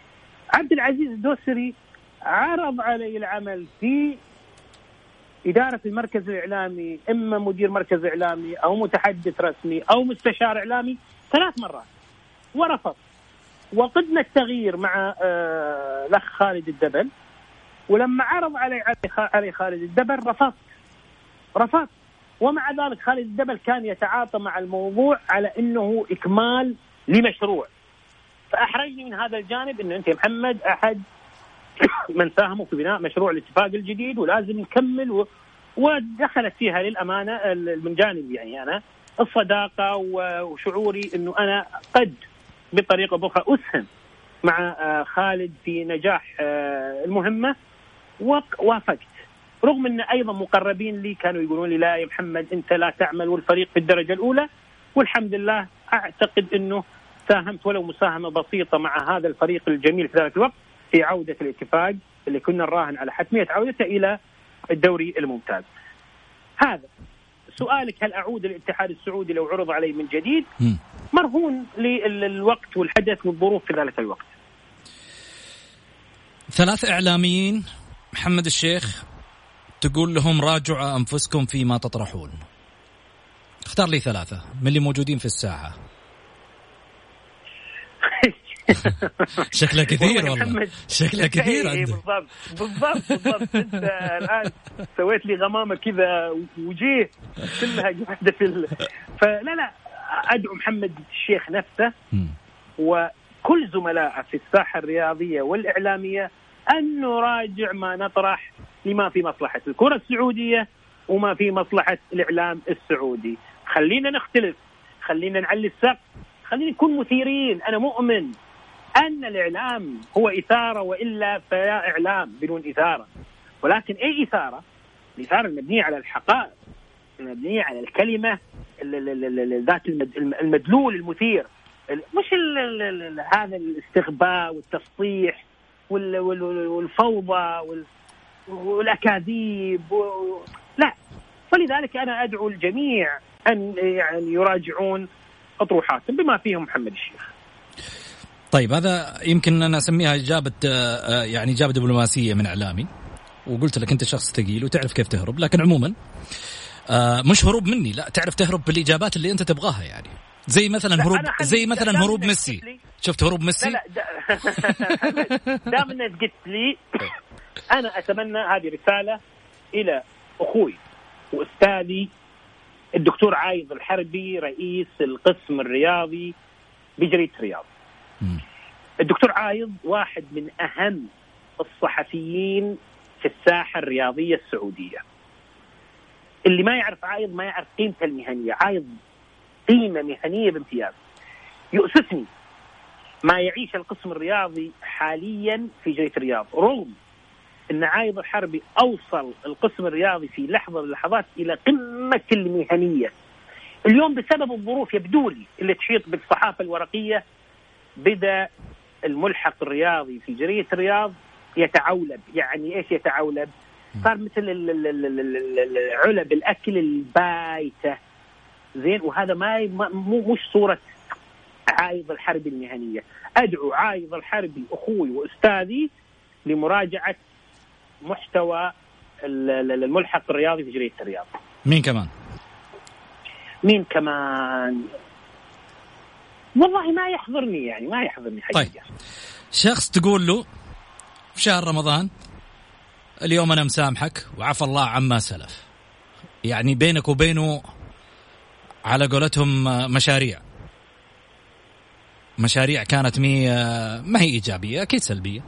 عبد العزيز الدوسري عرض علي العمل في إدارة المركز الإعلامي إما مدير مركز إعلامي أو متحدث رسمي أو مستشار إعلامي ثلاث مرات. ورفض. وقدنا التغيير مع آه، الأخ خالد الدبل. ولما عرض علي علي خالد الدبل رفضت. رفضت. ومع ذلك خالد الدبل كان يتعاطى مع الموضوع على إنه إكمال لمشروع. فأحرجني من هذا الجانب انه أنت يا محمد أحد من ساهموا في بناء مشروع الاتفاق الجديد ولازم نكمل و... ودخلت فيها للأمانة من جانبي يعني أنا الصداقة وشعوري إنه أنا قد بطريقة أخرى أسهم مع آه، خالد في نجاح آه، المهمة ووافقت رغم أن أيضا مقربين لي كانوا يقولون لي لا يا محمد أنت لا تعمل والفريق في الدرجة الأولى والحمد لله أعتقد أنه ساهمت ولو مساهمة بسيطة مع هذا الفريق الجميل في ذلك الوقت في عودة الاتفاق اللي كنا نراهن على حتمية عودته إلى الدوري الممتاز. هذا سؤالك هل أعود للاتحاد السعودي لو عرض علي من جديد؟ مرهون للوقت والحدث والظروف في ذلك الوقت. ثلاث إعلاميين محمد الشيخ تقول لهم راجعوا أنفسكم فيما تطرحون. اختار لي ثلاثة من اللي موجودين في الساحة. شكله كثير والله شكله كثير إيه بالضبط بالضبط بالضبط. أنت الآن سويت لي غمامة كذا وجيه كلها قاعدة في ال... فلا لا أدعو محمد الشيخ نفسه وكل زملائه في الساحة الرياضية والإعلامية أن نراجع ما نطرح لما في مصلحة الكرة السعودية وما في مصلحة الإعلام السعودي. خلينا نختلف. خلينا نعلي السقف. خلينا نكون مثيرين. أنا مؤمن أن الإعلام هو إثارة وإلا فلا إعلام بدون إثارة. ولكن أي إثارة؟ الإثارة المبنية على الحقائق المبنية على الكلمة ذات المدلول المثير. مش هذا الاستغباء والتسطيح والفوضى والأكاذيب لا. فلذلك أنا أدعو الجميع أن يعني يراجعون أطروحاتهم بما فيهم محمد الشيخ. طيب هذا يمكن أنا أسميها إجابة آه، يعني إجابة دبلوماسية من إعلامي. وقلت لك أنت شخص ثقيل وتعرف كيف تهرب لكن عموما آه، مش هروب مني لا تعرف تهرب بالإجابات اللي أنت تبغاها يعني. زي مثلا هروب زي مثلا هروب ميسي. شفت هروب ميسي؟ لا لا دام انك قلت لي أنا أتمنى هذه رسالة إلى أخوي وأستاذي الدكتور عايض الحربي رئيس القسم الرياضي بجريدة الرياض. الدكتور عايض واحد من أهم الصحفيين في الساحة الرياضية السعودية. اللي ما يعرف عايض ما يعرف قيمته المهنية، عايض قيمة مهنية بامتياز. يؤسفني ما يعيش القسم الرياضي حاليا في جريدة الرياض رغم إن عايض الحربي أوصل القسم الرياضي في لحظة من اللحظات إلى قمة المهنية. اليوم بسبب الظروف يبدو لي اللي تحيط بالصحافة الورقية بدأ الملحق الرياضي في جريدة الرياض يتعولب، يعني إيش يتعولب؟ صار مثل علب الأكل البايتة زين وهذا ما مو مش صورة عايض الحربي المهنية، أدعو عايض الحربي أخوي وأستاذي لمراجعة محتوى الملحق الرياضي في جريدة الرياض. مين كمان؟ مين كمان؟ والله ما يحضرني يعني ما يحضرني حقيقة. طيب شخص تقول له في شهر رمضان اليوم أنا مسامحك وعفى الله عما سلف. يعني بينك وبينه على قولتهم مشاريع. مشاريع كانت مي ما هي إيجابية أكيد سلبية.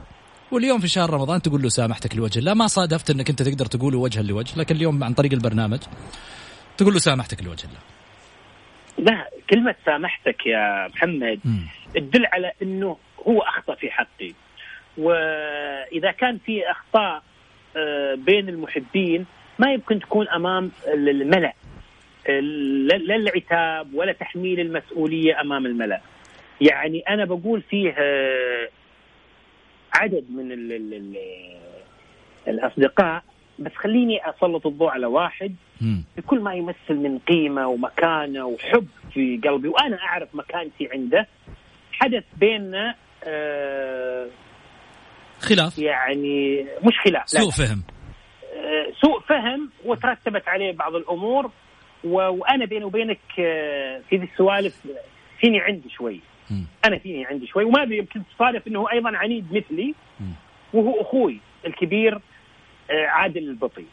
واليوم في شهر رمضان تقول له سامحتك لوجه الله ما صادفت إنك أنت تقدر تقوله وجها لوجه لكن اليوم عن طريق البرنامج تقول له سامحتك لوجه الله لا كلمة سامحتك يا محمد تدل على إنه هو أخطأ في حقي. وإذا كان في أخطاء آه، بين المحبين ما يمكن تكون أمام الملأ لا العتاب ولا تحميل المسؤولية أمام الملأ. يعني أنا بقول فيه آه، عدد من ال ال ال الأصدقاء بس خليني أسلط الضوء على واحد. بكل ما يمثل من قيمة ومكانة وحب في قلبي وأنا أعرف مكانتي عنده حدث بيننا آه خلاف. يعني مش خلاف سوء فهم. آه سوء فهم وترتبت عليه بعض الأمور وأنا بيني وبينك آه في ذي السوالف فيني عندي شوي. أنا فيني عندي شوي وما يمكن تصادف إنه أيضا عنيد مثلي. وهو أخوي الكبير آه، عادل البطي.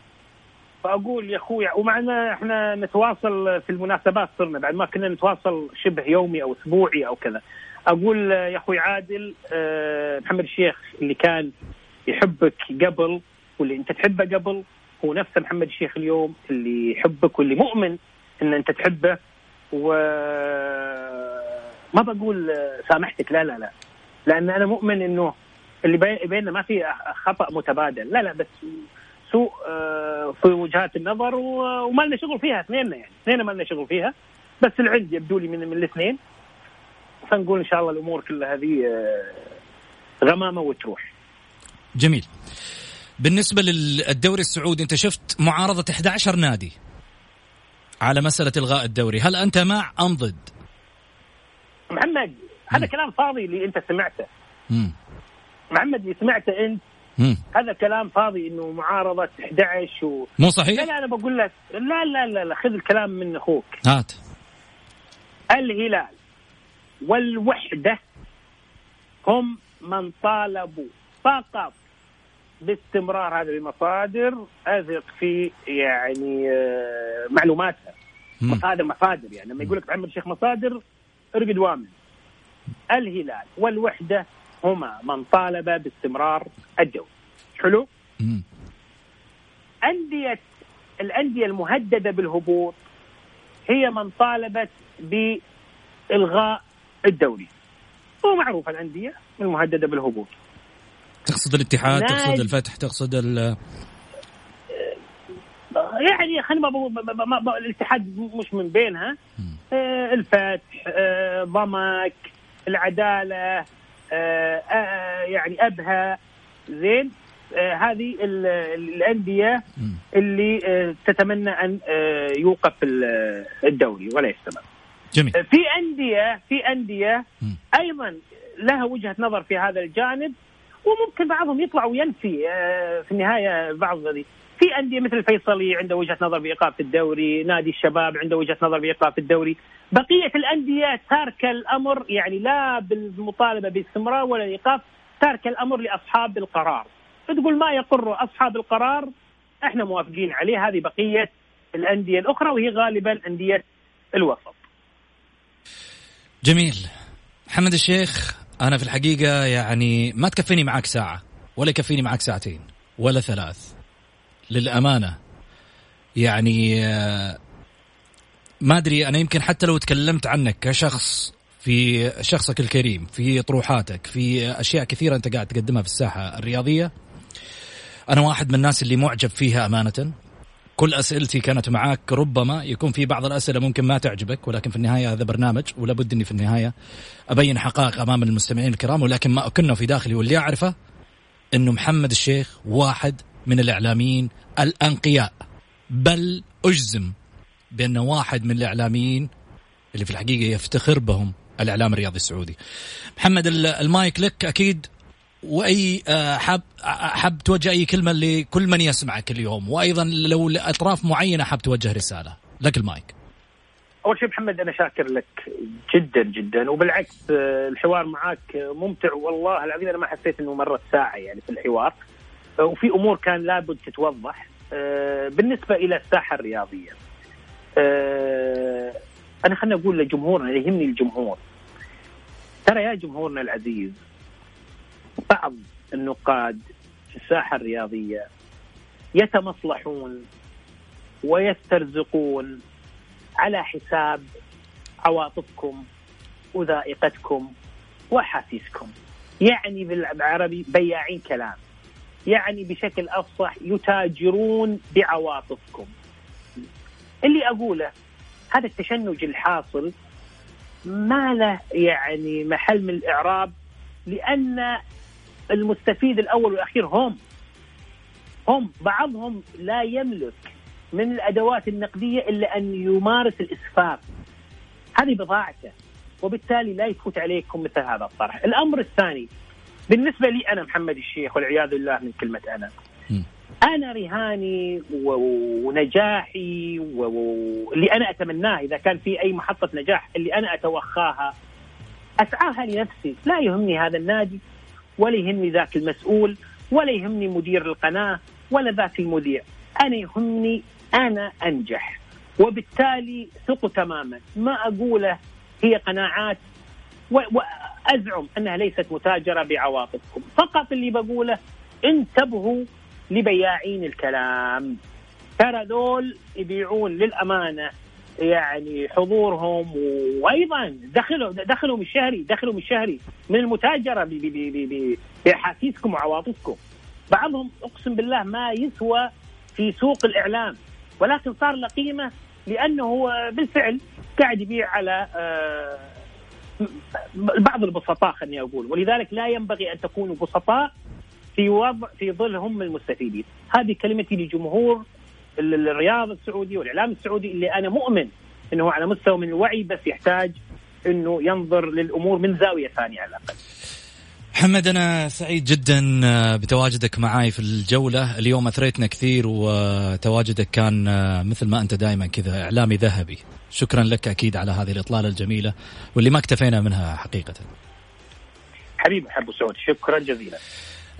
فأقول يا أخوي ومعنا إحنا نتواصل في المناسبات صرنا بعد ما كنا نتواصل شبه يومي أو أسبوعي أو كذا. أقول يا أخوي عادل آه، محمد الشيخ اللي كان يحبك قبل واللي أنت تحبه قبل هو نفسه محمد الشيخ اليوم اللي يحبك واللي مؤمن إن أنت تحبه. و ما بقول سامحتك. لا لا لا. لأن أنا مؤمن إنه اللي بيننا ما في خطأ متبادل. لا لا بس سوء آه، في وجهات النظر وما لنا شغل فيها اثنيننا يعني. اثنيننا ما لنا شغل فيها. بس العند يبدو لي من, من الاثنين. فنقول إن شاء الله الأمور كلها هذه آه، غمامة وتروح. جميل. بالنسبة للدوري السعودي أنت شفت معارضة 11 نادي على مسألة إلغاء الدوري. هل أنت مع أم ضد؟ محمد هذا كلام فاضي اللي أنت سمعته. مم. محمد اللي سمعته أنت مم. هذا كلام فاضي إنه معارضة 11 و... مو صحيح؟ لا لا أنا بقول لك لا لا لا, لا خذ الكلام من أخوك. هات. الهلال والوحدة هم من طالبوا فقط باستمرار هذه المصادر أثق في يعني آه، معلوماتها. مصادر مصادر يعني. لما يقول لك محمد الشيخ مصادر ارقد وامن الهلال والوحدة هما من طالب باستمرار الدوري. حلو؟ أندية الأندية المهددة بالهبوط هي من طالبت بإلغاء الدوري. هو معروف الأندية المهددة بالهبوط. تقصد الاتحاد تقصد الفتح تقصد ال يعني خلينا ما الاتحاد مش من بينها. الفتح آه ضمك العدالة آه يعني ابها زين؟ آه هذه الأندية اللي آه تتمنى أن آه يوقف الدوري ولا يستمر. جميل. في أندية في أندية أيضا لها وجهة نظر في هذا الجانب وممكن بعضهم يطلع وينفي آه في النهاية بعض في أندية مثل الفيصلي عنده وجهة نظر بايقاف الدوري، نادي الشباب عنده وجهة نظر بايقاف الدوري، بقية الأندية تارك الأمر يعني لا بالمطالبة باستمرار ولا الإيقاف، تارك الأمر لأصحاب القرار. فتقول ما يقر أصحاب القرار إحنا موافقين عليه هذه بقية الأندية الأخرى وهي غالبا أندية الوسط. جميل. محمد الشيخ أنا في الحقيقة يعني ما تكفيني معك ساعة ولا يكفيني معك ساعتين ولا ثلاث للأمانة. يعني آه، ما أدري أنا يمكن حتى لو تكلمت عنك كشخص في شخصك الكريم في طروحاتك في أشياء كثيرة أنت قاعد تقدمها في الساحة الرياضية أنا واحد من الناس اللي معجب فيها أمانة. كل أسئلتي كانت معاك ربما يكون في بعض الأسئلة ممكن ما تعجبك ولكن في النهاية هذا برنامج ولا بد إني في النهاية أبين حقائق أمام المستمعين الكرام ولكن ما أكنه في داخلي واللي أعرفه إنه محمد الشيخ واحد من الإعلاميين الأنقياء بل أجزم بانه واحد من الإعلاميين اللي في الحقيقة يفتخر بهم الإعلام الرياضي السعودي. محمد المايك لك أكيد وأي آه، حاب حاب توجه أي كلمة لكل من يسمعك اليوم وأيضا لو لأطراف معينة حاب توجه رسالة لك المايك أول شيء محمد أنا شاكر لك جدا جدا وبالعكس آه، الحوار معك ممتع والله العظيم أنا ما حسيت إنه مرت ساعة يعني في الحوار آه، وفي أمور كان لابد تتوضح بالنسبة إلى الساحة الرياضية. أنا خليني أقول لجمهورنا يهمني الجمهور. ترى يا جمهورنا العزيز بعض النقاد في الساحة الرياضية يتمصلحون ويسترزقون على حساب عواطفكم وذائقتكم وأحاسيسكم. يعني بالعربي بياعين كلام. يعني بشكل أفصح يتاجرون بعواطفكم. اللي أقوله هذا التشنج الحاصل ما له يعني محل من الإعراب لأن المستفيد الأول والأخير هم. هم بعضهم لا يملك من الأدوات النقدية إلا أن يمارس الاسفاف هذه بضاعته وبالتالي لا يفوت عليكم مثل هذا الطرح. الأمر الثاني بالنسبة لي أنا محمد الشيخ والعياذ بالله من كلمة أنا. أنا رهاني ونجاحي واللي أنا أتمناه إذا كان في أي محطة نجاح اللي أنا أتوخاها. أسعاها لنفسي. لا يهمني هذا النادي ولا يهمني ذاك المسؤول ولا يهمني مدير القناة ولا ذاك المذيع. أنا يهمني أنا أنجح. وبالتالي ثقوا تماما. ما أقوله هي قناعات. وازعم أنها ليست متاجرة بعواطفكم. فقط اللي بقوله انتبهوا لبياعين الكلام. ترى دول يبيعون للأمانة يعني حضورهم وأيضا دخلهم دخلهم الشهري دخلهم الشهري من المتاجرة بإحاسيسكم وعواطفكم. بعضهم أقسم بالله ما يسوى في سوق الإعلام ولكن صار له قيمة لأنه هو بالفعل قاعد يبيع على آه، بعض البسطاء خليني أقول ولذلك لا ينبغي أن تكونوا بسطاء في وضع في ظل هم المستفيدين هذه كلمتي لجمهور الرياض السعودي والإعلام السعودي اللي أنا مؤمن إنه على مستوى من الوعي بس يحتاج إنه ينظر للأمور من زاوية ثانية على الأقل. محمد أنا سعيد جدا آه، بتواجدك معاي في الجولة، اليوم أثريتنا كثير وتواجدك كان آه، مثل ما أنت دائما كذا إعلامي ذهبي. شكرا لك أكيد على هذه الإطلالة الجميلة واللي ما اكتفينا منها حقيقة. حبيبي ابو سعود شكرا جزيلا.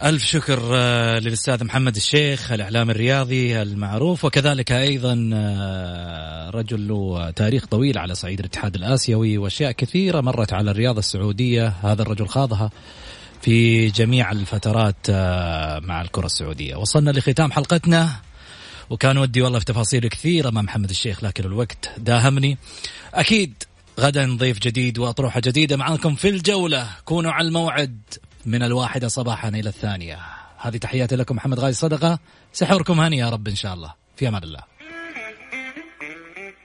ألف شكر آه، للأستاذ محمد الشيخ الإعلام الرياضي المعروف وكذلك أيضا آه، رجل له تاريخ طويل على صعيد الاتحاد الآسيوي وأشياء كثيرة مرت على الرياضة السعودية هذا الرجل خاضها في جميع الفترات آه، مع الكرة السعودية وصلنا لختام حلقتنا وكان ودي والله في تفاصيل كثيرة مع محمد الشيخ لكن الوقت داهمني. أكيد غدا ضيف جديد وأطروحة جديدة معكم في الجولة. كونوا على الموعد من الواحدة صباحا إلى الثانية. هذه تحياتي لكم محمد غازي صدقة. سحوركم هني يا رب إن شاء الله. في أمان الله.